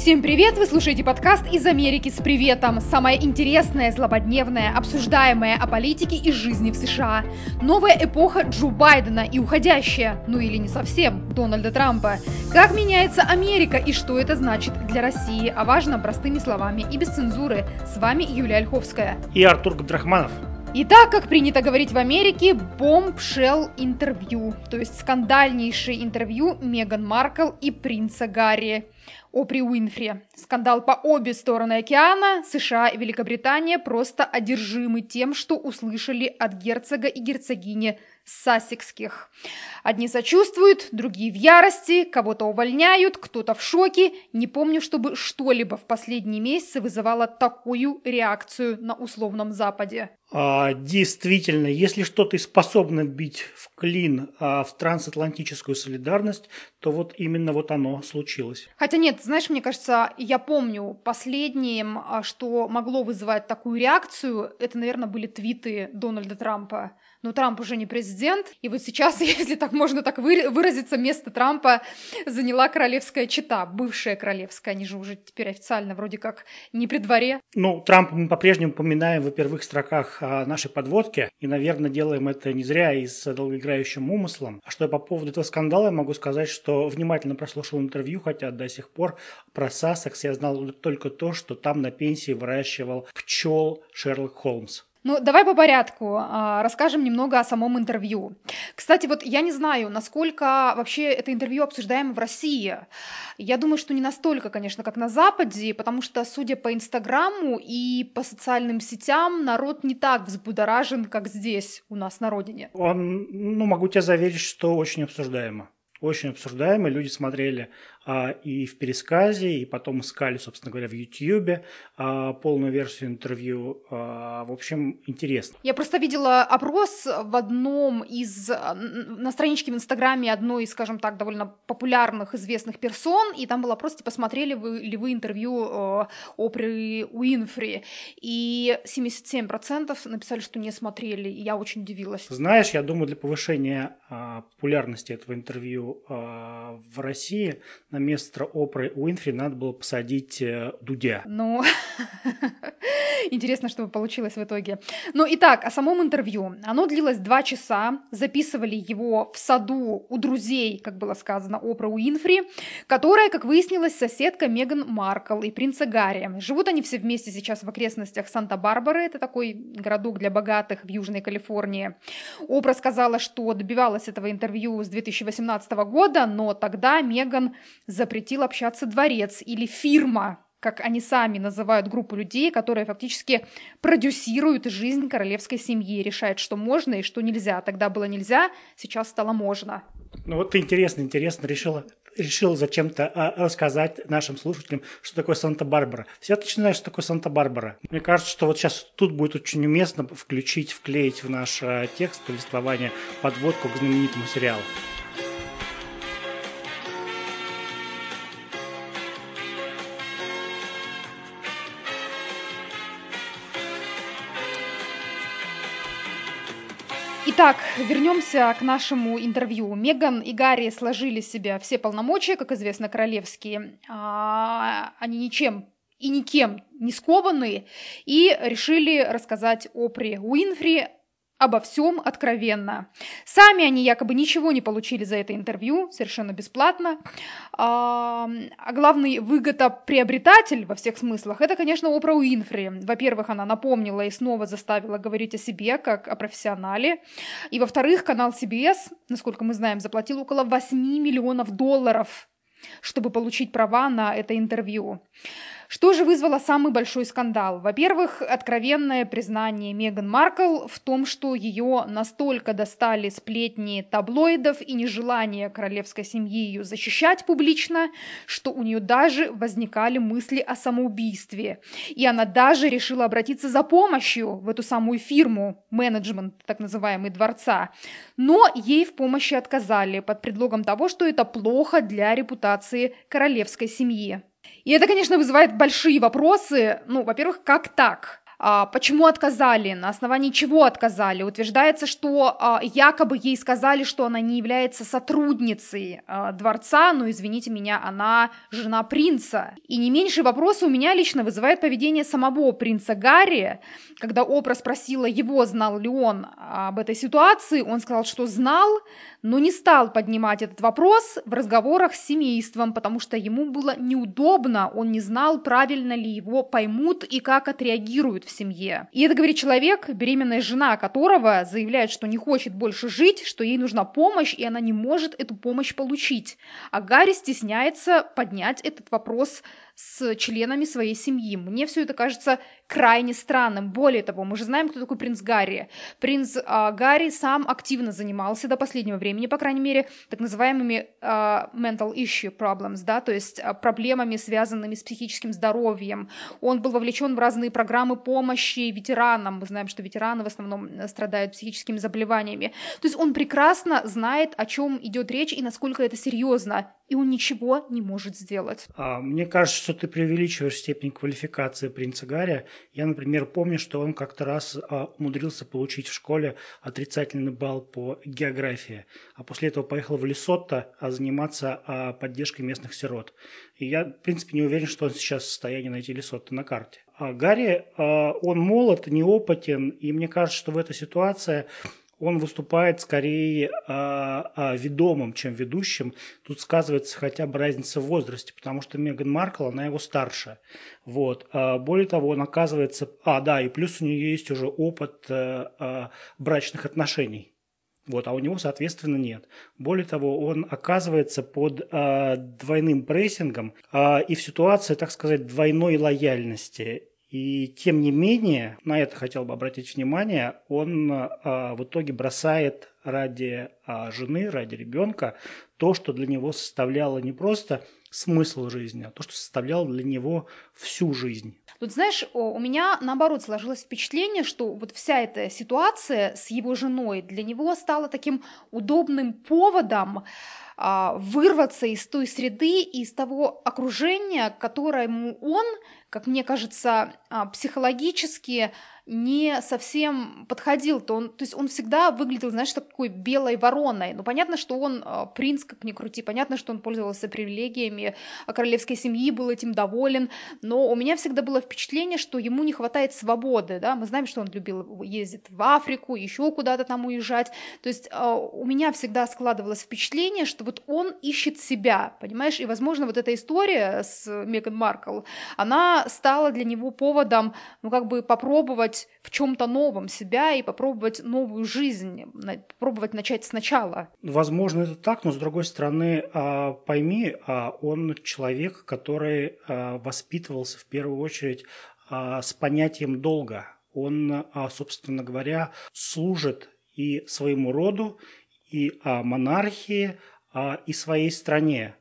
Всем привет! Вы слушаете подкаст из Америки с приветом. Самое интересное, злободневное, обсуждаемое о политике и жизни в США. Новая эпоха Джо Байдена и уходящая, ну или не совсем, Дональда Трампа. Как меняется Америка и что это значит для России? А важно простыми словами и без цензуры. С вами Юлия Ольховская. И Артур Габдрахманов. Итак, как принято говорить в Америке, бомбшел интервью, то есть скандальнейшее интервью Меган Маркл и принца Гарри. Опри Уинфри. Скандал по обе стороны океана, США и Великобритания просто одержимы тем, что услышали от герцога и герцогини Сассекских. Одни сочувствуют, другие в ярости, кого-то увольняют, кто-то в шоке. Не помню, чтобы что-либо в последние месяцы вызывало такую реакцию на условном Западе. А, действительно, если что-то способно бить в клин а, в трансатлантическую солидарность, то вот именно вот оно случилось. Хотя нет, знаешь, мне кажется, я помню последним, а, что могло вызывать такую реакцию, это, наверное, были твиты Дональда Трампа но Трамп уже не президент, и вот сейчас, если так можно так выразиться, место Трампа заняла королевская чита, бывшая королевская, они же уже теперь официально вроде как не при дворе. Ну, Трампа мы по-прежнему упоминаем в первых строках нашей подводки, и, наверное, делаем это не зря и с долгоиграющим умыслом. А что по поводу этого скандала я могу сказать, что внимательно прослушал интервью, хотя до сих пор про Сассекс я знал только то, что там на пенсии выращивал пчел Шерлок Холмс. Ну, давай по порядку. А, расскажем немного о самом интервью. Кстати, вот я не знаю, насколько вообще это интервью обсуждаемо в России. Я думаю, что не настолько, конечно, как на Западе, потому что, судя по Инстаграму и по социальным сетям, народ не так взбудоражен, как здесь, у нас на родине. Он, ну, могу тебя заверить, что очень обсуждаемо очень обсуждаемый. Люди смотрели и в пересказе, и потом искали, собственно говоря, в YouTube а, полную версию интервью. А, в общем, интересно. Я просто видела опрос в одном из... А, на страничке в Инстаграме одной из, скажем так, довольно популярных, известных персон, и там был опрос, типа, смотрели вы, ли вы интервью э, Опры Уинфри, и 77% написали, что не смотрели, и я очень удивилась. Знаешь, я думаю, для повышения популярности этого интервью в России на место Опры Уинфри надо было посадить э, Дудя. Ну, интересно, что получилось в итоге. Ну, итак, о самом интервью. Оно длилось два часа. Записывали его в саду у друзей, как было сказано, Опра Уинфри, которая, как выяснилось, соседка Меган Маркл и принца Гарри. Живут они все вместе сейчас в окрестностях Санта-Барбары. Это такой городок для богатых в Южной Калифорнии. Опра сказала, что добивалась этого интервью с 2018 года, но тогда Меган запретил общаться дворец или фирма, как они сами называют группу людей, которые фактически продюсируют жизнь королевской семьи, решают, что можно и что нельзя. Тогда было нельзя, сейчас стало можно. Ну вот интересно, интересно решила решил зачем-то а, рассказать нашим слушателям, что такое Санта-Барбара. Все отлично знают, что такое Санта-Барбара. Мне кажется, что вот сейчас тут будет очень уместно включить, вклеить в наш а, текст повествования подводку к знаменитому сериалу. Итак, вернемся к нашему интервью. Меган и Гарри сложили себе все полномочия, как известно, королевские. А, они ничем и никем не скованы и решили рассказать Опре Уинфри обо всем откровенно. Сами они якобы ничего не получили за это интервью, совершенно бесплатно. А, а главный выгодоприобретатель во всех смыслах – это, конечно, Опра Уинфри. Во-первых, она напомнила и снова заставила говорить о себе, как о профессионале. И, во-вторых, канал CBS, насколько мы знаем, заплатил около 8 миллионов долларов, чтобы получить права на это интервью. Что же вызвало самый большой скандал? Во-первых, откровенное признание Меган Маркл в том, что ее настолько достали сплетни таблоидов и нежелание королевской семьи ее защищать публично, что у нее даже возникали мысли о самоубийстве. И она даже решила обратиться за помощью в эту самую фирму, менеджмент так называемый дворца. Но ей в помощи отказали под предлогом того, что это плохо для репутации королевской семьи. И это, конечно, вызывает большие вопросы. Ну, во-первых, как так? А, почему отказали, на основании чего отказали. Утверждается, что а, якобы ей сказали, что она не является сотрудницей а, дворца, но, извините меня, она жена принца. И не меньшие вопросы у меня лично вызывает поведение самого принца Гарри, когда Опра спросила его, знал ли он об этой ситуации, он сказал, что знал, но не стал поднимать этот вопрос в разговорах с семейством, потому что ему было неудобно, он не знал, правильно ли его поймут и как отреагируют в семье. И это говорит человек, беременная жена которого заявляет, что не хочет больше жить, что ей нужна помощь, и она не может эту помощь получить. А Гарри стесняется поднять этот вопрос с членами своей семьи. Мне все это кажется крайне странным. Более того, мы же знаем, кто такой принц Гарри. Принц э, Гарри сам активно занимался до последнего времени, по крайней мере, так называемыми э, mental issue problems, да, то есть э, проблемами, связанными с психическим здоровьем. Он был вовлечен в разные программы помощи ветеранам. Мы знаем, что ветераны в основном страдают психическими заболеваниями. То есть он прекрасно знает, о чем идет речь и насколько это серьезно и он ничего не может сделать. А, мне кажется, что ты преувеличиваешь степень квалификации принца Гарри. Я, например, помню, что он как-то раз а, умудрился получить в школе отрицательный балл по географии, а после этого поехал в Лесотто а, заниматься а, поддержкой местных сирот. И я, в принципе, не уверен, что он сейчас в состоянии найти Лесотто на карте. А Гарри, он молод, неопытен, и мне кажется, что в этой ситуации он выступает скорее а, а, ведомым, чем ведущим. Тут сказывается хотя бы разница в возрасте, потому что Меган Маркл, она его старше. Вот. А, более того, он оказывается... А, да, и плюс у нее есть уже опыт а, а, брачных отношений. Вот, а у него, соответственно, нет. Более того, он оказывается под э, двойным прессингом э, и в ситуации, так сказать, двойной лояльности. И тем не менее, на это хотел бы обратить внимание, он а, в итоге бросает ради а, жены, ради ребенка то, что для него составляло не просто смысл жизни, а то, что составляло для него всю жизнь. Тут, знаешь, у меня, наоборот, сложилось впечатление, что вот вся эта ситуация с его женой для него стала таким удобным поводом а, вырваться из той среды, из того окружения, которому он как мне кажется, а, психологически не совсем подходил, то он, то есть он всегда выглядел, знаешь, такой белой вороной. Ну, понятно, что он э, принц, как ни крути, понятно, что он пользовался привилегиями королевской семьи, был этим доволен, но у меня всегда было впечатление, что ему не хватает свободы, да, мы знаем, что он любил ездить в Африку, еще куда-то там уезжать, то есть у меня всегда складывалось впечатление, что вот он ищет себя, понимаешь, и, возможно, вот эта история с Меган Маркл, она стала для него поводом, ну, как бы попробовать в чем-то новом себя и попробовать новую жизнь, попробовать начать сначала. Возможно, это так, но с другой стороны, а, пойми, а, он человек, который а, воспитывался в первую очередь с понятием долга. Он, собственно говоря, служит и своему роду, и монархии, и своей стране.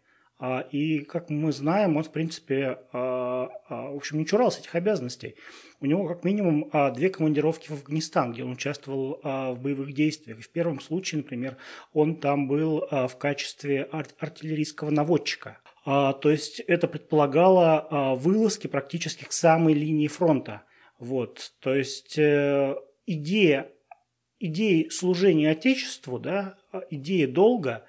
И, как мы знаем, он, в принципе, в общем, не чурался этих обязанностей. У него как минимум а, две командировки в Афганистан, где он участвовал а, в боевых действиях. В первом случае, например, он там был а, в качестве ар- артиллерийского наводчика. То есть это предполагало вылазки практически к самой линии фронта. Вот. То есть э, идея, идея служения Отечеству, да, идея долга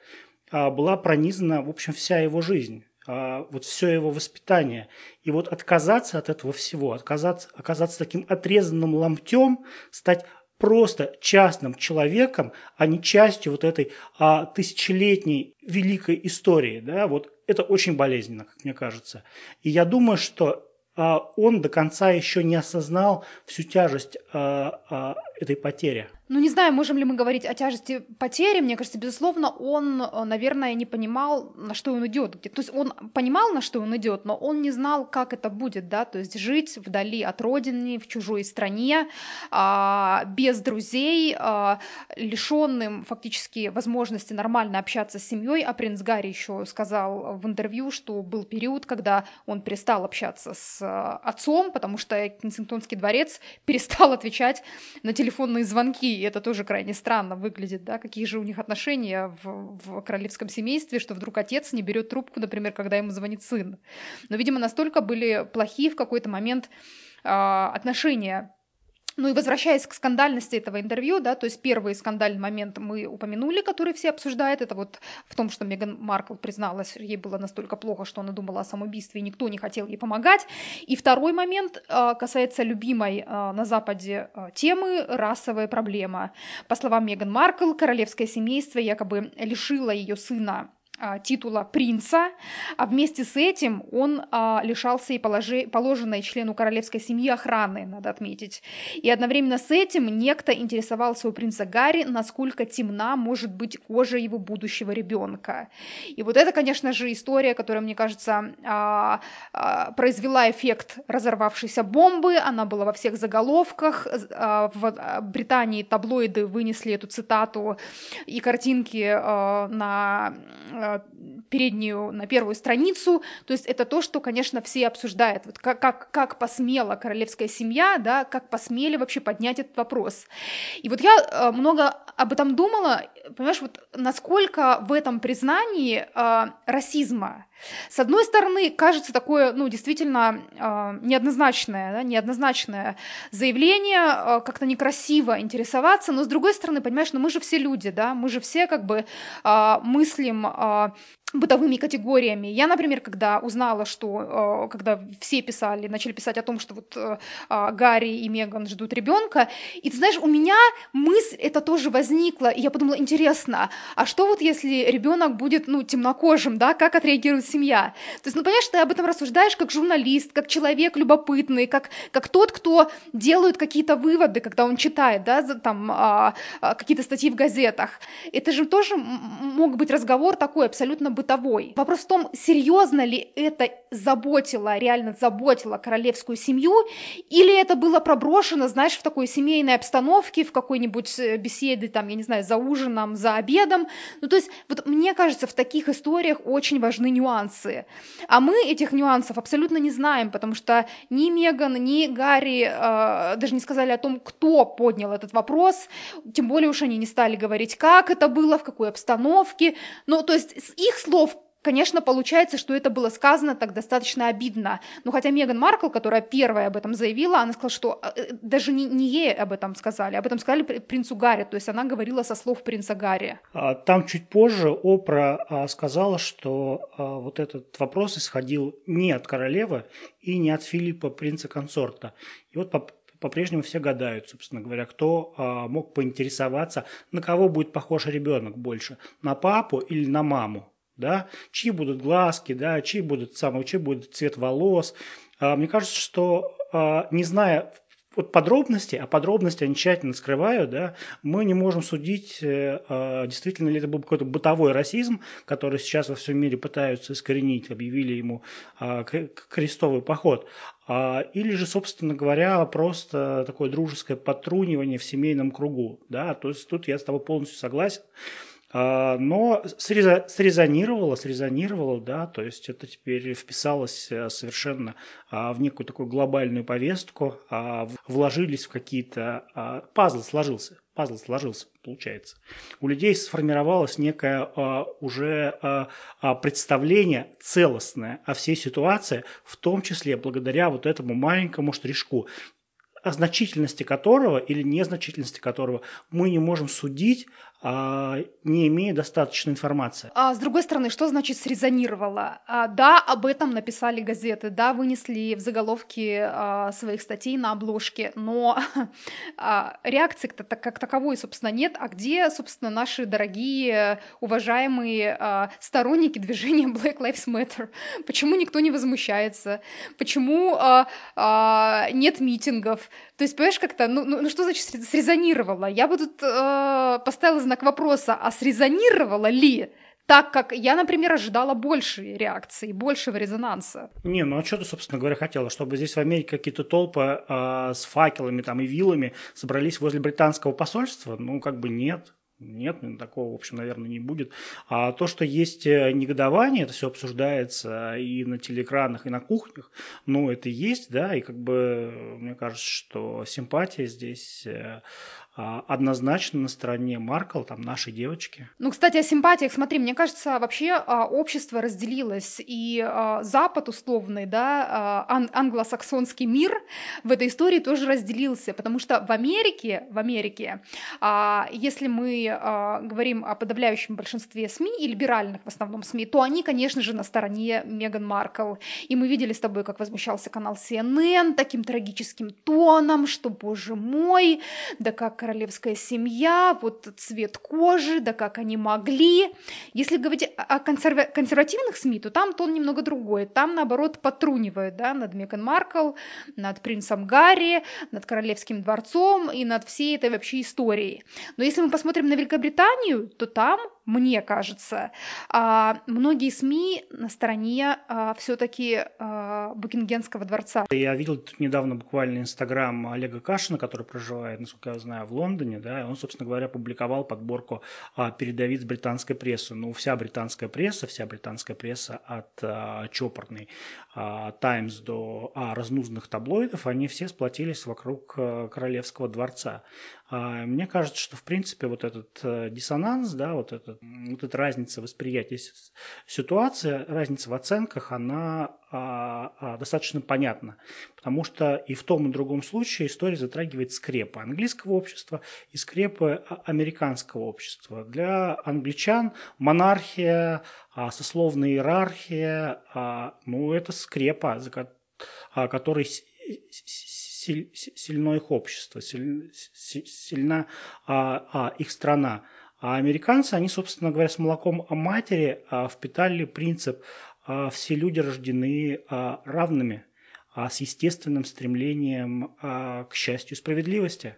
была пронизана, в общем, вся его жизнь. А, вот все его воспитание. И вот отказаться от этого всего, отказаться, оказаться таким отрезанным ломтем, стать просто частным человеком, а не частью вот этой а, тысячелетней великой истории. Да? Вот это очень болезненно, как мне кажется. И я думаю, что а, он до конца еще не осознал всю тяжесть а, а, этой потери. Ну, не знаю, можем ли мы говорить о тяжести потери. Мне кажется, безусловно, он, э, наверное, не понимал, на что он идет. То есть он понимал, на что он идет, но он не знал, как это будет, да, то есть жить вдали от родины, в чужой стране, а, без друзей, а, лишенным фактически возможности нормально общаться с семьей. А принц Гарри еще сказал в интервью, что был период, когда он перестал общаться с э, отцом, потому что Кенсингтонский дворец перестал отвечать на телефонные звонки и это тоже крайне странно выглядит, да, какие же у них отношения в, в королевском семействе, что вдруг отец не берет трубку, например, когда ему звонит сын. Но, видимо, настолько были плохие в какой-то момент э, отношения Ну и возвращаясь к скандальности этого интервью, да, то есть первый скандальный момент мы упомянули, который все обсуждают, это вот в том, что Меган Маркл призналась, ей было настолько плохо, что она думала о самоубийстве, и никто не хотел ей помогать. И второй момент э, касается любимой э, на Западе э, темы расовая проблема. По словам Меган Маркл, королевское семейство якобы лишило ее сына титула принца, а вместе с этим он а, лишался и положи, положенной члену королевской семьи охраны, надо отметить. И одновременно с этим некто интересовался у принца Гарри, насколько темна может быть кожа его будущего ребенка. И вот это, конечно же, история, которая, мне кажется, а, а, произвела эффект разорвавшейся бомбы, она была во всех заголовках, а, в а, Британии таблоиды вынесли эту цитату и картинки а, на переднюю, на первую страницу, то есть это то, что, конечно, все обсуждают, вот как, как, как посмела королевская семья, да, как посмели вообще поднять этот вопрос. И вот я э, много об этом думала, понимаешь, вот насколько в этом признании э, расизма, с одной стороны, кажется такое, ну, действительно э, неоднозначное, да, неоднозначное заявление, э, как-то некрасиво интересоваться, но с другой стороны, понимаешь, ну мы же все люди, да, мы же все как бы э, мыслим э, бытовыми категориями. Я, например, когда узнала, что, э, когда все писали, начали писать о том, что вот э, а, Гарри и Меган ждут ребенка, и ты знаешь, у меня мысль это тоже возникла, и я подумала, интересно, а что вот если ребенок будет, ну, темнокожим, да, как отреагирует семья? То есть, ну, понимаешь, ты об этом рассуждаешь как журналист, как человек любопытный, как, как тот, кто делает какие-то выводы, когда он читает, да, там, а, а, какие-то статьи в газетах. Это же тоже мог быть разговор такой абсолютно бытовой. Вопрос в том, серьезно ли это заботило, реально заботило королевскую семью, или это было проброшено, знаешь, в такой семейной обстановке, в какой-нибудь э, беседе, там, я не знаю, за ужином, за обедом. Ну, то есть, вот мне кажется, в таких историях очень важны нюансы. А мы этих нюансов абсолютно не знаем, потому что ни Меган, ни Гарри э, даже не сказали о том, кто поднял этот вопрос, тем более уж они не стали говорить, как это было, в какой обстановке. Ну, то есть, с их слов Конечно, получается, что это было сказано так достаточно обидно. Но хотя Меган Маркл, которая первая об этом заявила, она сказала, что э, даже не, не ей об этом сказали, об этом сказали принцу Гарри. То есть она говорила со слов принца Гарри. А, там чуть позже Опра а, сказала, что а, вот этот вопрос исходил не от королевы и не от Филиппа, принца-консорта. И вот по-прежнему все гадают, собственно говоря, кто мог поинтересоваться, на кого будет похож ребенок больше, на папу или на маму да, чьи будут глазки, да, чьи будут самые, чьи будет цвет волос. А, мне кажется, что а, не зная вот подробности, а подробности они тщательно скрывают, да, мы не можем судить, э, а, действительно ли это был какой-то бытовой расизм, который сейчас во всем мире пытаются искоренить, объявили ему крестовый поход, или же, собственно говоря, просто такое дружеское подтрунивание в семейном кругу, да, то есть тут я с тобой полностью согласен, а, но срезонировало, срезонировало, да, то есть это теперь вписалось э, совершенно а, в некую такую глобальную повестку, а, вложились в какие-то... Пазл сложился, пазл сложился, получается. У людей сформировалось некое уже представление целостное о всей ситуации, в том числе благодаря вот этому маленькому штришку, о значительности которого или незначительности которого мы не можем судить, не имея достаточной информации. А с другой стороны, что значит срезонировало? А, да, об этом написали газеты, да, вынесли в заголовки а, своих статей на обложке, но а, реакции как, как таковой, собственно, нет. А где, собственно, наши дорогие, уважаемые а, сторонники движения Black Lives Matter? Почему никто не возмущается? Почему а, а, нет митингов? То есть, понимаешь, как-то, ну, ну, ну что значит срезонировало? Я бы тут э, поставила знак вопроса, а срезонировало ли? так как я, например, ожидала большей реакции, большего резонанса. Не, ну а что ты, собственно говоря, хотела? Чтобы здесь в Америке какие-то толпы э, с факелами там и вилами собрались возле британского посольства? Ну, как бы нет. Нет, такого, в общем, наверное, не будет. А то, что есть э, негодование, это все обсуждается и на телеэкранах, и на кухнях, ну, это есть, да, и как бы мне кажется, что симпатия здесь э, однозначно на стороне Маркл, там, нашей девочки. Ну, кстати, о симпатиях. Смотри, мне кажется, вообще а, общество разделилось, и а, Запад условный, да, ан- англосаксонский мир в этой истории тоже разделился, потому что в Америке, в Америке, если мы говорим о подавляющем большинстве СМИ и либеральных в основном СМИ, то они, конечно же, на стороне Меган Маркл. И мы видели с тобой, как возмущался канал CNN таким трагическим тоном, что, боже мой, да как королевская семья, вот цвет кожи, да как они могли. Если говорить о консерва- консервативных СМИ, то там тон немного другой. Там, наоборот, потрунивают да, над Меган Маркл, над принцем Гарри, над королевским дворцом и над всей этой вообще историей. Но если мы посмотрим на Великобританию, то там мне кажется. А многие СМИ на стороне а, все-таки а, Букингенского дворца. Я видел тут недавно буквально инстаграм Олега Кашина, который проживает, насколько я знаю, в Лондоне, да, он, собственно говоря, публиковал подборку а, передовиц британской прессы. Ну, вся британская пресса, вся британская пресса от а, чопорной а, до а, разнузных таблоидов, они все сплотились вокруг а, королевского дворца. А, мне кажется, что, в принципе, вот этот э, диссонанс, да, вот, этот, вот эта разница восприятия ситуации, разница в оценках, она а, а, достаточно понятна. Потому что и в том и другом случае история затрагивает скрепы английского общества и скрепы американского общества. Для англичан монархия, сословная иерархия, ну, это скрепа, которой сильно их общество, сильна а, а, их страна. А американцы, они, собственно говоря, с молоком о матери а, впитали принцип а, «все люди рождены а, равными», а, с естественным стремлением а, к счастью и справедливости.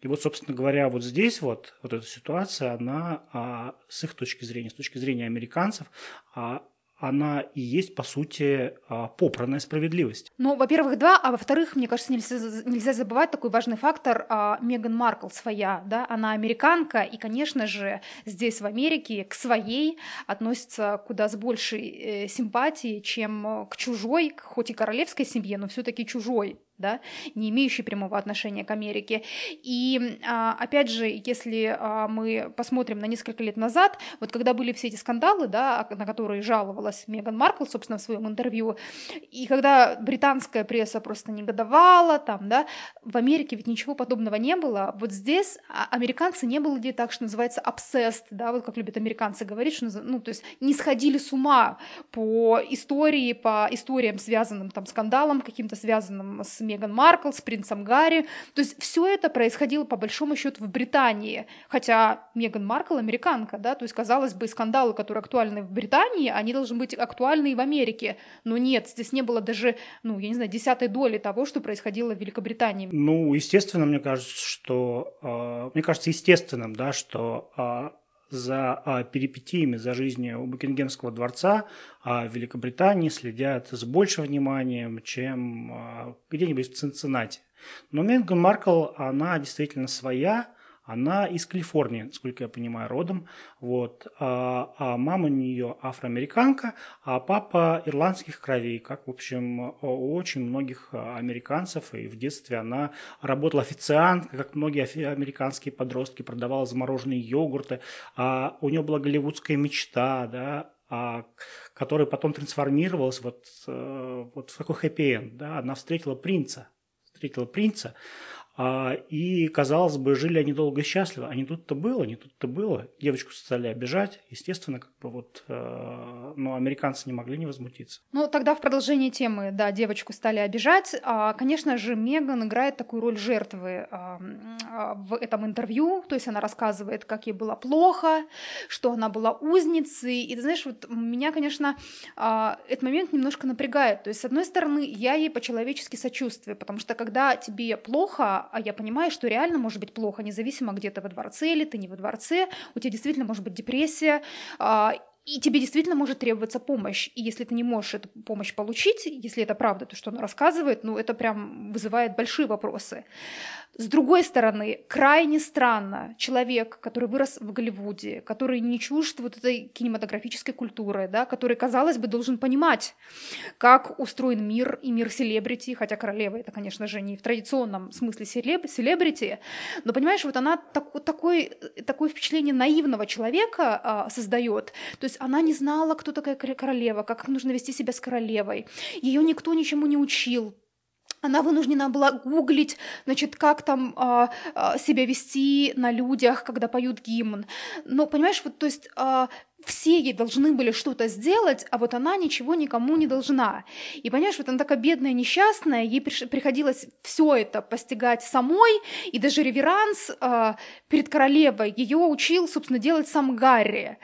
И вот, собственно говоря, вот здесь вот, вот эта ситуация, она а, с их точки зрения, с точки зрения американцев, а, она и есть, по сути, а, попранная справедливость. Ну, во-первых, да, а во-вторых, мне кажется, нельзя, нельзя забывать такой важный фактор. А, Меган Маркл своя, да, она американка, и, конечно же, здесь, в Америке, к своей относится куда с большей э, симпатией, чем к чужой, хоть и королевской семье, но все-таки чужой да, не имеющий прямого отношения к Америке. И а, опять же, если а, мы посмотрим на несколько лет назад, вот когда были все эти скандалы, да, на которые жаловалась Меган Маркл, собственно, в своем интервью, и когда британская пресса просто негодовала, там, да, в Америке ведь ничего подобного не было. Вот здесь а, американцы не были так, что называется obsessed, да, вот как любят американцы говорить, что, ну, то есть не сходили с ума по истории, по историям, связанным там скандалом каким-то связанным с Меган Маркл, с принцем Гарри. То есть все это происходило по большому счету в Британии, хотя Меган Маркл американка, да, то есть казалось бы скандалы, которые актуальны в Британии, они должны быть актуальны и в Америке, но нет, здесь не было даже, ну, я не знаю, десятой доли того, что происходило в Великобритании. Ну, естественно, мне кажется, что, э, мне кажется естественным, да, что э, за а, перипетиями, за жизнью Букингемского дворца а, в Великобритании следят с большим вниманием, чем а, где-нибудь в Цинциннати. Но Меган Маркл, она действительно своя, она из Калифорнии, насколько я понимаю, родом. Вот. А, а мама у нее афроамериканка, а папа ирландских кровей, как, в общем, у очень многих американцев. И в детстве она работала официанткой, как многие американские подростки, продавала замороженные йогурты. А у нее была голливудская мечта, да, а, которая потом трансформировалась вот, э, вот в такой хэппи-энд. Да? Она встретила принца, встретила принца, и, казалось бы, жили они долго и счастливо. А не тут-то было, не тут-то было. Девочку стали обижать. Естественно, как бы вот, э, но американцы не могли не возмутиться. Ну, тогда в продолжении темы, да, девочку стали обижать. А, конечно же, Меган играет такую роль жертвы а, а, в этом интервью. То есть она рассказывает, как ей было плохо, что она была узницей. И ты знаешь, вот меня, конечно, а, этот момент немножко напрягает. То есть, с одной стороны, я ей по-человечески сочувствую, потому что когда тебе плохо, а я понимаю, что реально может быть плохо, независимо где ты во дворце или ты не во дворце, у тебя действительно может быть депрессия, а, и тебе действительно может требоваться помощь. И если ты не можешь эту помощь получить, если это правда, то, что она рассказывает, ну, это прям вызывает большие вопросы. С другой стороны, крайне странно, человек, который вырос в Голливуде, который не чужд вот этой кинематографической культуры, да, который, казалось бы, должен понимать, как устроен мир и мир селебрити, хотя королева это, конечно же, не в традиционном смысле селеб, селебрити, но, понимаешь, вот она так, такой, такое впечатление наивного человека а, создает, то есть она не знала, кто такая королева, как нужно вести себя с королевой, ее никто ничему не учил, она вынуждена была гуглить, значит, как там э, себя вести на людях, когда поют гимн. Но, понимаешь, вот, то есть э, все ей должны были что-то сделать, а вот она ничего никому не должна. И понимаешь, вот она такая бедная, несчастная, ей приходилось все это постигать самой, и даже реверанс э, перед королевой ее учил, собственно, делать сам Гарри.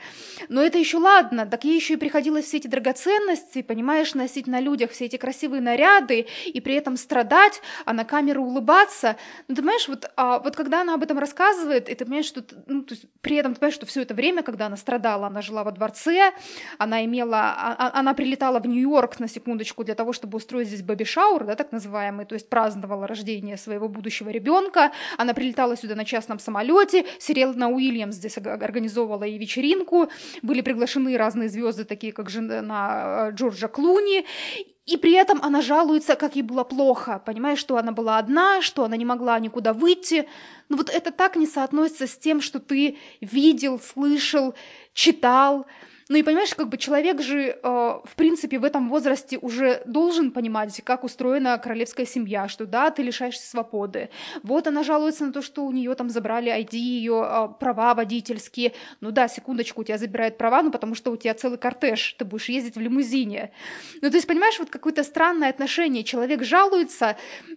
Но это еще ладно, так ей еще и приходилось все эти драгоценности, понимаешь, носить на людях все эти красивые наряды, и при этом страдать, а на камеру улыбаться. Ну, ты понимаешь, вот, а, вот когда она об этом рассказывает, и ты понимаешь, что, ну, то есть, при этом ты понимаешь, что все это время, когда она страдала, она жила во дворце, она имела, а, а, она прилетала в Нью-Йорк на секундочку для того, чтобы устроить здесь бэби-шаур, да, так называемый, то есть праздновала рождение своего будущего ребенка, она прилетала сюда на частном самолете, Сирена Уильямс здесь организовывала и вечеринку, были приглашены разные звезды, такие как жена э, Джорджа Клуни, и при этом она жалуется, как ей было плохо, понимаешь, что она была одна, что она не могла никуда выйти. Но вот это так не соотносится с тем, что ты видел, слышал, читал, ну и понимаешь, как бы человек же, э, в принципе, в этом возрасте уже должен понимать, как устроена королевская семья, что да, ты лишаешься свободы. Вот она жалуется на то, что у нее там забрали ID, ее э, права водительские. Ну да, секундочку, у тебя забирают права, ну потому что у тебя целый кортеж, ты будешь ездить в лимузине. Ну то есть, понимаешь, вот какое-то странное отношение. Человек жалуется,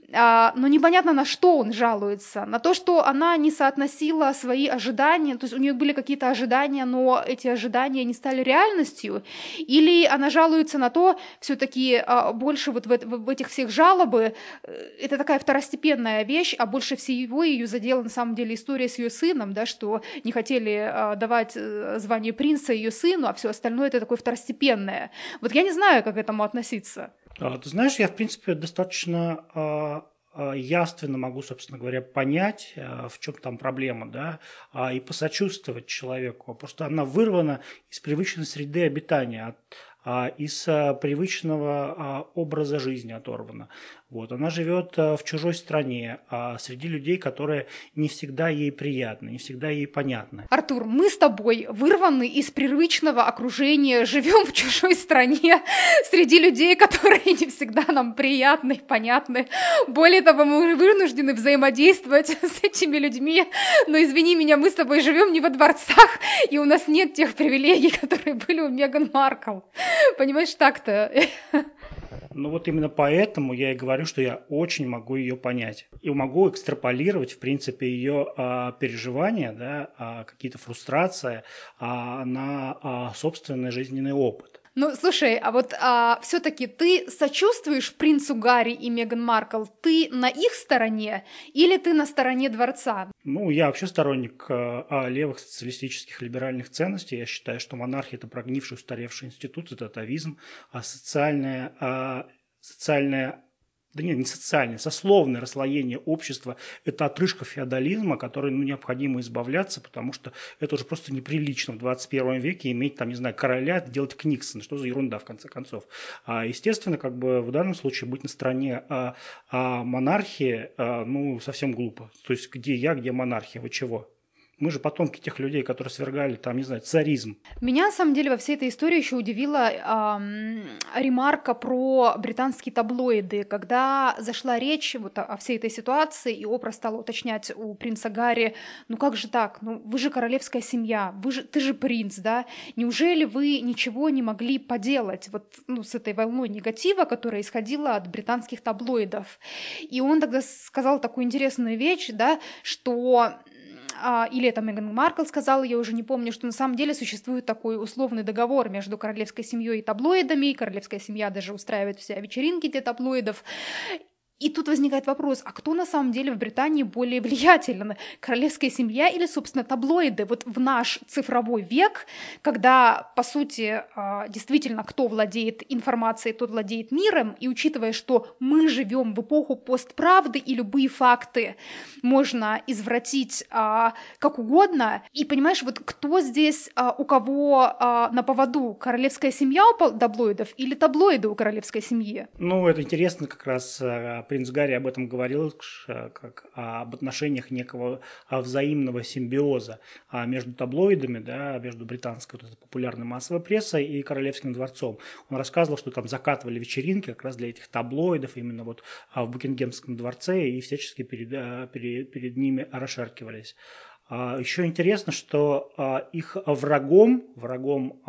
э, но непонятно на что он жалуется. На то, что она не соотносила свои ожидания, то есть у нее были какие-то ожидания, но эти ожидания не стали реальностью, или она жалуется на то, все-таки а, больше вот в, в этих всех жалобы, э, это такая второстепенная вещь, а больше всего ее задела на самом деле история с ее сыном, да, что не хотели а, давать э, звание принца ее сыну, а все остальное это такое второстепенное. Вот я не знаю, как к этому относиться. А, ты знаешь, я, в принципе, достаточно явственно могу, собственно говоря, понять, э, в чем там проблема, да, а, и посочувствовать человеку. Просто она вырвана из привычной среды обитания, а, из привычного а, образа жизни оторвана. Вот, она живет э, в чужой стране, а среди людей, которые не всегда ей приятны, не всегда ей понятны. Артур, мы с тобой вырваны из привычного окружения, живем в чужой стране, среди людей, которые не всегда нам приятны, понятны. Более того, мы вынуждены взаимодействовать с этими людьми. Но извини меня, мы с тобой живем не во дворцах, и у нас нет тех привилегий, которые были у Меган Маркл. Понимаешь, так-то. Ну вот именно поэтому я и говорю, что я очень могу ее понять. И могу экстраполировать, в принципе, ее а, переживания, да, а, какие-то фрустрации а, на а, собственный жизненный опыт. Ну, слушай, а вот а, все-таки ты сочувствуешь принцу Гарри и Меган Маркл? Ты на их стороне или ты на стороне дворца? Ну, я вообще сторонник а, левых социалистических либеральных ценностей. Я считаю, что монархия – это прогнивший, устаревший институт, это атовизм, а социальная, а, социальная да нет, не социальное, сословное расслоение общества – это отрыжка феодализма, которой ну, необходимо избавляться, потому что это уже просто неприлично в 21 веке иметь, там, не знаю, короля, делать Книксон, что за ерунда, в конце концов. А, естественно, как бы в данном случае быть на стороне а, а монархии, а, ну, совсем глупо. То есть, где я, где монархия, вы чего? Мы же потомки тех людей, которые свергали, там, не знаю, царизм. Меня, на самом деле, во всей этой истории еще удивила эм, ремарка про британские таблоиды, когда зашла речь вот о, всей этой ситуации, и Опра стала уточнять у принца Гарри, ну как же так, ну вы же королевская семья, вы же, ты же принц, да, неужели вы ничего не могли поделать вот ну, с этой волной негатива, которая исходила от британских таблоидов? И он тогда сказал такую интересную вещь, да, что или это Меган Маркл сказала, я уже не помню, что на самом деле существует такой условный договор между королевской семьей и таблоидами, и королевская семья даже устраивает все вечеринки для таблоидов. И тут возникает вопрос, а кто на самом деле в Британии более влиятелен? Королевская семья или, собственно, таблоиды? Вот в наш цифровой век, когда, по сути, а, действительно, кто владеет информацией, тот владеет миром, и учитывая, что мы живем в эпоху постправды, и любые факты можно извратить а, как угодно, и понимаешь, вот кто здесь, а, у кого на поводу, королевская семья у таблоидов или таблоиды у королевской семьи? Ну, это интересно как раз принц Гарри об этом говорил, как об отношениях некого взаимного симбиоза а, между таблоидами, да, между британской вот популярной массовой прессой и королевским дворцом. Он рассказывал, что там закатывали вечеринки как раз для этих таблоидов именно вот а, в Букингемском дворце и всячески перед, а, перед, перед ними расшаркивались. Еще интересно, что их врагом, врагом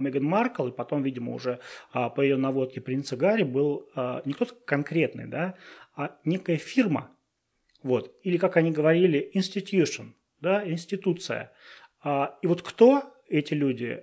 Меган Маркл, и потом, видимо, уже по ее наводке принца Гарри, был не кто-то конкретный, да, а некая фирма, вот, или, как они говорили, institution, да, институция. И вот кто эти люди,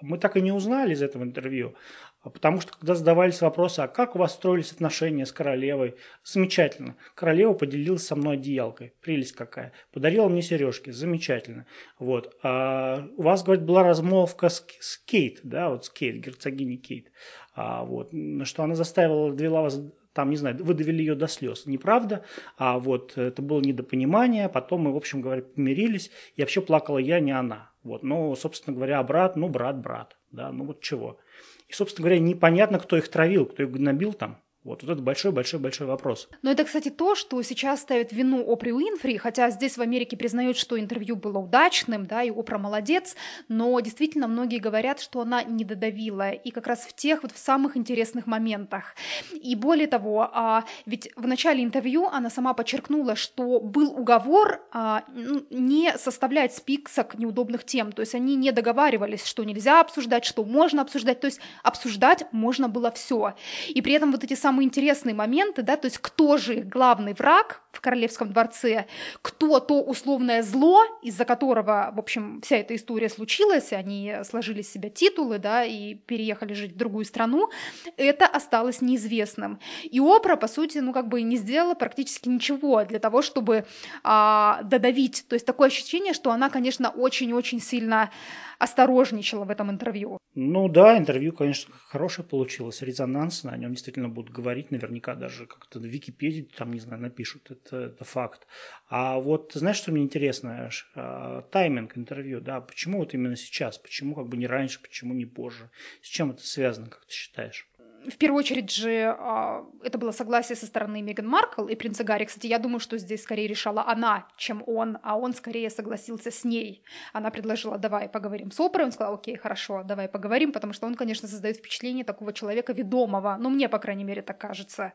мы так и не узнали из этого интервью. А потому что, когда задавались вопросы, а как у вас строились отношения с королевой, замечательно. Королева поделилась со мной одеялкой, прелесть какая. Подарила мне сережки, замечательно. Вот. А у вас, говорит, была размолвка с, с Кейт, да, вот с Кейт, герцогиней Кейт. А, вот, что она заставила, довела вас там, не знаю, выдавили ее до слез. Неправда, а вот это было недопонимание, потом мы, в общем говоря, помирились, и вообще плакала я, не она. Вот, но, собственно говоря, брат, ну, брат, брат, да, ну вот чего. И, собственно говоря, непонятно, кто их травил, кто их гнобил там. Вот, вот это большой-большой-большой вопрос. Но это, кстати, то, что сейчас ставит вину Опри Уинфри, хотя здесь в Америке признают, что интервью было удачным, да, и Опра молодец, но действительно многие говорят, что она не додавила, и как раз в тех вот в самых интересных моментах. И более того, а, ведь в начале интервью она сама подчеркнула, что был уговор а, не составлять список неудобных тем, то есть они не договаривались, что нельзя обсуждать, что можно обсуждать, то есть обсуждать можно было все. И при этом вот эти самые самые интересные моменты, да, то есть кто же их главный враг в королевском дворце, кто то условное зло, из-за которого, в общем, вся эта история случилась, они сложили с себя титулы, да, и переехали жить в другую страну, это осталось неизвестным. И Опра, по сути, ну, как бы не сделала практически ничего для того, чтобы а, додавить. То есть такое ощущение, что она, конечно, очень-очень сильно осторожничала в этом интервью. Ну да, интервью, конечно, хорошее получилось, резонансное, о нем действительно будут говорить, наверняка даже как-то в Википедии, там, не знаю, напишут, это, это факт. А вот знаешь, что мне интересно? А, тайминг интервью, да, почему вот именно сейчас, почему как бы не раньше, почему не позже? С чем это связано, как ты считаешь? В первую очередь же а, это было согласие со стороны Меган Маркл и принца Гарри. Кстати, я думаю, что здесь скорее решала она, чем он, а он скорее согласился с ней. Она предложила, давай поговорим с Опрой, он сказал, окей, хорошо, давай поговорим, потому что он, конечно, создает впечатление такого человека ведомого, ну, мне, по крайней мере, так кажется.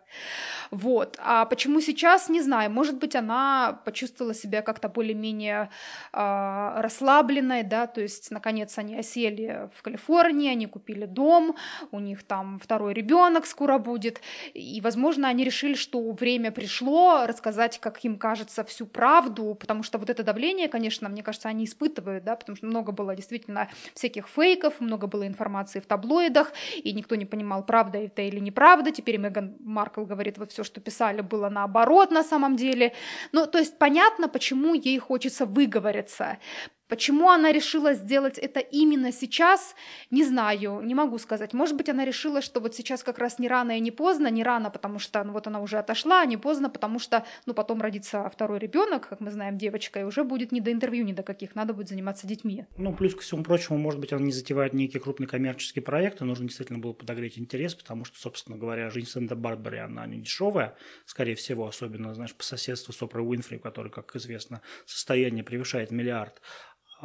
Вот. А почему сейчас, не знаю, может быть, она почувствовала себя как-то более-менее э, расслабленной, да, то есть, наконец, они осели в Калифорнии, они купили дом, у них там второй ребенок скоро будет, и, возможно, они решили, что время пришло рассказать, как им кажется, всю правду, потому что вот это давление, конечно, мне кажется, они испытывают, да, потому что много было действительно всяких фейков, много было информации в таблоидах, и никто не понимал, правда это или неправда. Теперь Меган Маркл говорит, вот все, что писали, было наоборот на самом деле. Ну, то есть понятно, почему ей хочется выговориться, Почему она решила сделать это именно сейчас, не знаю, не могу сказать. Может быть, она решила, что вот сейчас как раз не рано и не поздно, не рано, потому что ну, вот она уже отошла, а не поздно, потому что ну, потом родится второй ребенок, как мы знаем, девочка, и уже будет не до интервью, ни до каких, надо будет заниматься детьми. Ну, плюс ко всему прочему, может быть, она не затевает некие крупные коммерческие проекты, нужно действительно было подогреть интерес, потому что, собственно говоря, жизнь Сэнда Барбари, она не дешевая, скорее всего, особенно, знаешь, по соседству с Опрой Уинфри, который, как известно, состояние превышает миллиард.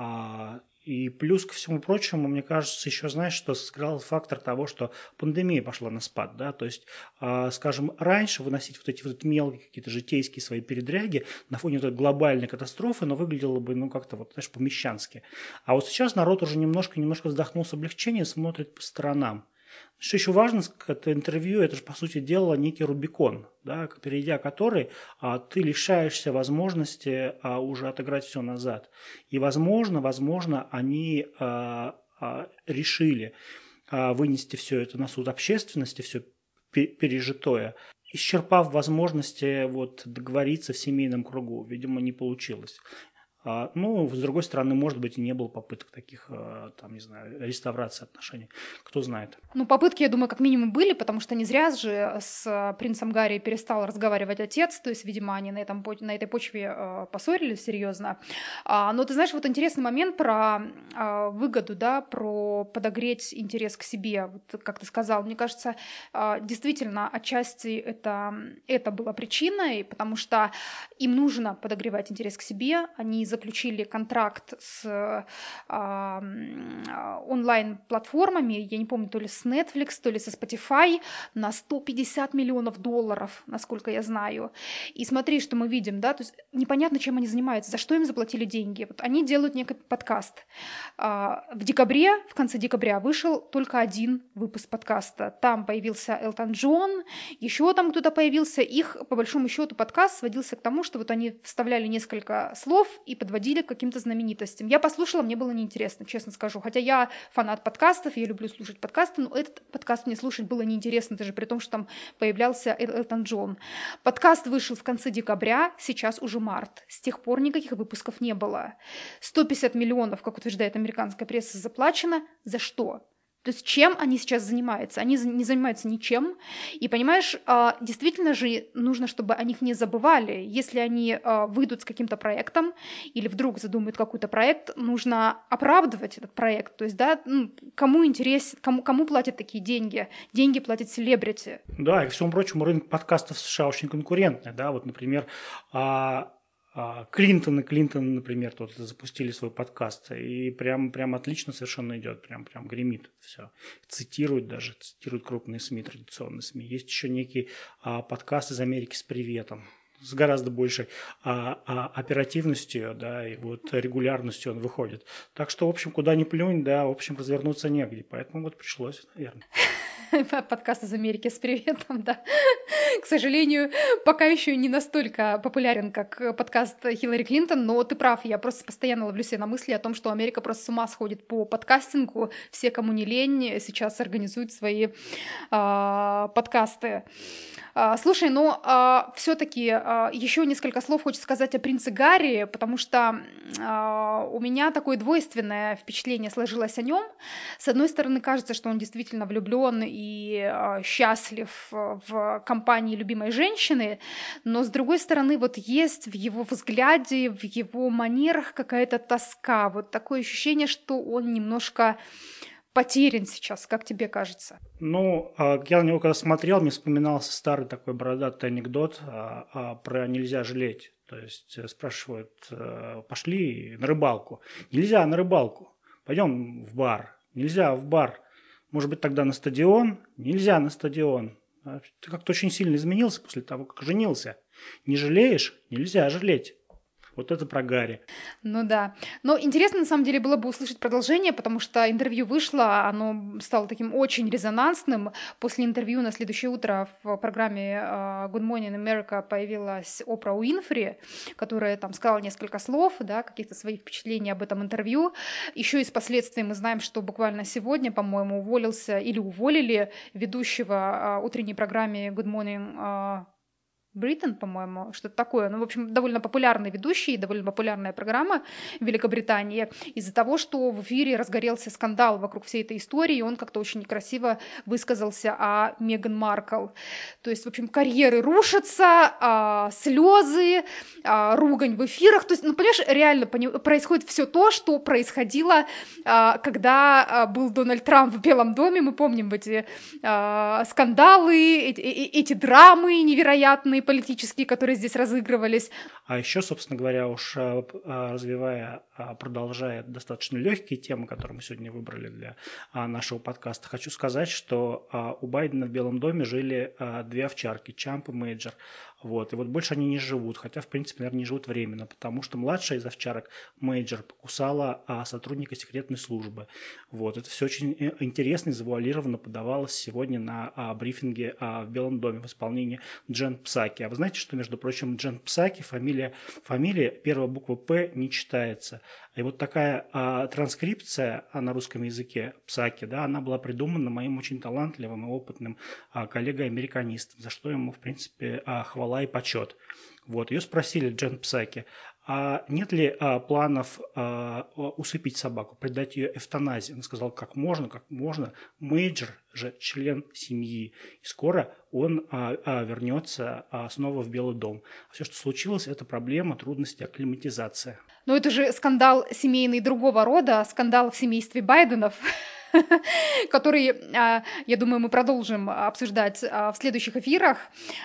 А, и плюс ко всему прочему, мне кажется, еще знаешь, что сыграл фактор того, что пандемия пошла на спад, да, то есть, э, скажем, раньше выносить вот эти вот мелкие какие-то житейские свои передряги на фоне вот этой глобальной катастрофы, но выглядело бы, ну, как-то вот, знаешь, по-мещански. А вот сейчас народ уже немножко-немножко вздохнул с облегчением, смотрит по сторонам. Что еще важно, это интервью, это же, по сути дела, некий Рубикон, да, перейдя который а, ты лишаешься возможности а, уже отыграть все назад. И, возможно, возможно, они а, а, решили вынести все это на суд общественности, все пережитое, исчерпав возможности вот договориться в семейном кругу. Видимо, не получилось. А, ну, с другой стороны, может быть, и не было попыток таких, а, там, не знаю, реставрации отношений. Кто знает. Ну, попытки, я думаю, как минимум были, потому что не зря же с принцем Гарри перестал разговаривать отец, то есть, видимо, они на, этом, на этой почве а, поссорились серьезно. Но ты знаешь, вот интересный момент про выгоду, да, про подогреть интерес к себе, вот как ты сказал, мне кажется, действительно, отчасти это, это было причиной, потому что им нужно подогревать интерес к себе, они заключили контракт с э, онлайн-платформами, я не помню, то ли с Netflix, то ли со Spotify, на 150 миллионов долларов, насколько я знаю. И смотри, что мы видим, да, то есть непонятно, чем они занимаются, за что им заплатили деньги. Вот они делают некий подкаст. Э, в декабре, в конце декабря вышел только один выпуск подкаста. Там появился Элтон Джон, еще там кто-то появился. Их, по большому счету, подкаст сводился к тому, что вот они вставляли несколько слов и подводили к каким-то знаменитостям. Я послушала, мне было неинтересно, честно скажу. Хотя я фанат подкастов, я люблю слушать подкасты, но этот подкаст мне слушать было неинтересно, даже при том, что там появлялся Эл Элтон Джон. Подкаст вышел в конце декабря, сейчас уже март. С тех пор никаких выпусков не было. 150 миллионов, как утверждает американская пресса, заплачено. За что? То есть чем они сейчас занимаются? Они не занимаются ничем. И понимаешь, а, действительно же нужно, чтобы о них не забывали. Если они а, выйдут с каким-то проектом или вдруг задумают какой-то проект, нужно оправдывать этот проект. То есть, да, ну, кому интерес, кому, кому платят такие деньги? Деньги платят селебрити. Да, и, к всему прочему, рынок подкастов в США очень конкурентный. Да? Вот, например, а, Клинтон и Клинтон, например, тут запустили свой подкаст, и прям, прям отлично совершенно идет, прям, прям гремит все. Цитируют даже, цитируют крупные СМИ, традиционные СМИ. Есть еще некий а, подкаст из Америки с приветом, с гораздо большей а, а, оперативностью, да, и вот регулярностью он выходит. Так что, в общем, куда ни плюнь, да, в общем, развернуться негде. Поэтому вот пришлось, наверное. подкаст из Америки с приветом, да. К сожалению, пока еще не настолько популярен, как подкаст Хиллари Клинтон, но ты прав, я просто постоянно ловлю себя на мысли о том, что Америка просто с ума сходит по подкастингу, все, кому не лень, сейчас организуют свои э, подкасты. Э, слушай, ну э, все-таки э, еще несколько слов хочется сказать о принце Гарри, потому что э, у меня такое двойственное впечатление сложилось о нем. С одной стороны, кажется, что он действительно влюблен и э, счастлив в компании любимой женщины, но с другой стороны, вот есть в его взгляде, в его манерах какая-то тоска, вот такое ощущение, что он немножко потерян сейчас, как тебе кажется? Ну, а, я на него когда смотрел, мне вспоминался старый такой бородатый анекдот а, про «нельзя жалеть». То есть э, спрашивают, э, пошли на рыбалку. Нельзя на рыбалку. Пойдем в бар. Нельзя в бар. Может быть, тогда на стадион? Нельзя на стадион. А ты как-то очень сильно изменился после того, как женился. Не жалеешь? Нельзя жалеть. Вот это про Гарри. Ну да. Но интересно, на самом деле, было бы услышать продолжение, потому что интервью вышло, оно стало таким очень резонансным. После интервью на следующее утро в программе а, Good Morning America появилась Опра Уинфри, которая там сказала несколько слов, да, каких-то своих впечатлений об этом интервью. Еще из последствий мы знаем, что буквально сегодня, по-моему, уволился или уволили ведущего а, утренней программе Good Morning а, Бриттон, по-моему, что-то такое. Ну, в общем, довольно популярный ведущий, довольно популярная программа в Великобритании. Из-за того, что в эфире разгорелся скандал вокруг всей этой истории, он как-то очень некрасиво высказался о Меган Маркл. То есть, в общем, карьеры рушатся, а, слезы, а, ругань в эфирах. То есть, ну, понимаешь, реально происходит все то, что происходило, а, когда а, был Дональд Трамп в Белом доме. Мы помним эти а, скандалы, эти, эти драмы невероятные, темы политические, которые здесь разыгрывались. А еще, собственно говоря, уж а, а, развивая, а, продолжая достаточно легкие темы, которые мы сегодня выбрали для нашего подкаста, хочу сказать, что у Байдена в Белом доме жили две овчарки, Чамп и Мейджор. Вот. И вот больше они не живут, хотя, в принципе, наверное, не живут временно, потому что младшая из овчарок, Мейджор, покусала а, сотрудника секретной службы. Вот. Это все очень э, интересно и завуалированно подавалось сегодня на а, брифинге а, в Белом доме в исполнении Джен Псаки. А вы знаете, что, между прочим, Джен Псаки, фамилия, фамилия первая буква «П» не читается. И вот такая а, транскрипция а, на русском языке Псаки, да, она была придумана моим очень талантливым и опытным а, коллегой-американистом, за что ему, в принципе, а, хвала и почет. Вот, ее спросили Джен Псаки, а нет ли а, планов а, усыпить собаку, предать ее эвтаназии? Он сказал, как можно, как можно. Мейджор же член семьи, и скоро он а, а, вернется а, снова в Белый дом. А все, что случилось, это проблема, трудности акклиматизации. Но это же скандал семейный другого рода, скандал в семействе Байденов. который, а, я думаю, мы продолжим обсуждать а, в следующих эфирах.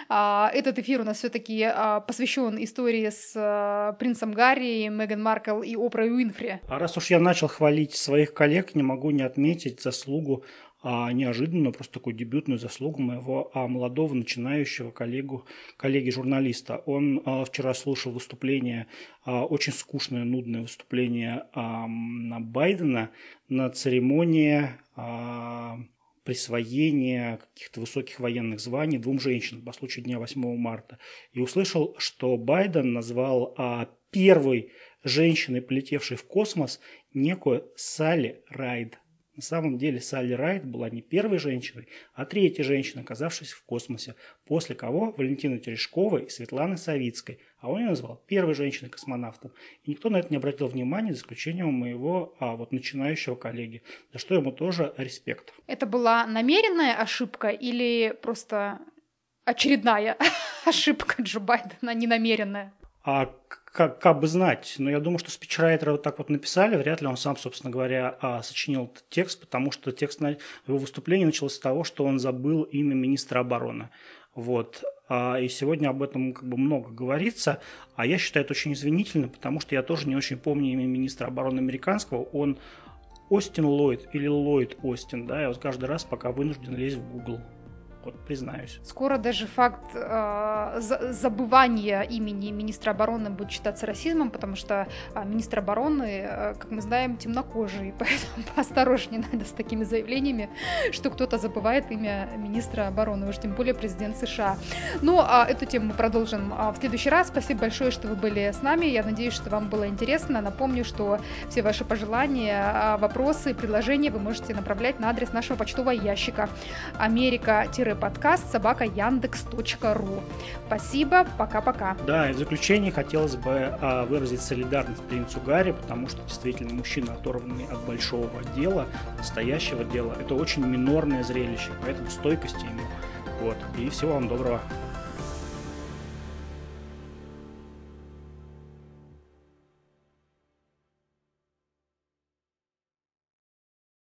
А, этот эфир у нас все-таки посвящен истории с принцем Гарри, Меган Маркл и Опрой Уинфри. А раз уж я начал хвалить своих коллег, не могу не отметить заслугу а, неожиданную, просто такую дебютную заслугу моего а, молодого начинающего коллегу, коллеги-журналиста. Он а, вчера слушал выступление, а, очень скучное, нудное выступление а, Байдена на церемонии а, присвоения каких-то высоких военных званий двум женщинам по случаю Дня 8 марта. И услышал, что Байден назвал а, первой женщиной, полетевшей в космос, некую Салли Райд. На самом деле Салли Райт была не первой женщиной, а третьей женщиной, оказавшейся в космосе, после кого Валентина Терешкова и Светланы Савицкой, а он ее назвал первой женщиной-космонавтом. И никто на это не обратил внимания, за исключением моего а, вот начинающего коллеги, за что ему тоже респект. Это была намеренная ошибка или просто очередная ошибка Джо Байдена, ненамеренная? А как, как бы знать, но я думаю, что спичрайтеры вот так вот написали, вряд ли он сам, собственно говоря, а, сочинил этот текст, потому что текст его выступлении начался с того, что он забыл имя министра обороны. Вот. А, и сегодня об этом как бы много говорится, а я считаю это очень извинительно, потому что я тоже не очень помню имя министра обороны американского. Он Остин Ллойд или Ллойд Остин, да, я вот каждый раз пока вынужден лезть в Google вот признаюсь. Скоро даже факт э, забывания имени министра обороны будет считаться расизмом, потому что э, министр обороны, э, как мы знаем, темнокожий, поэтому поосторожнее надо с такими заявлениями, что кто-то забывает имя министра обороны, уж тем более президент США. Ну, а эту тему мы продолжим а, в следующий раз. Спасибо большое, что вы были с нами. Я надеюсь, что вам было интересно. Напомню, что все ваши пожелания, а, вопросы, предложения вы можете направлять на адрес нашего почтового ящика америка подкаст собака яндекс.ру. Спасибо, пока-пока. Да, и в заключение хотелось бы а, выразить солидарность принцу Гарри, потому что действительно мужчина, оторванный от большого дела, настоящего дела, это очень минорное зрелище, поэтому стойкости ему. Вот. И всего вам доброго.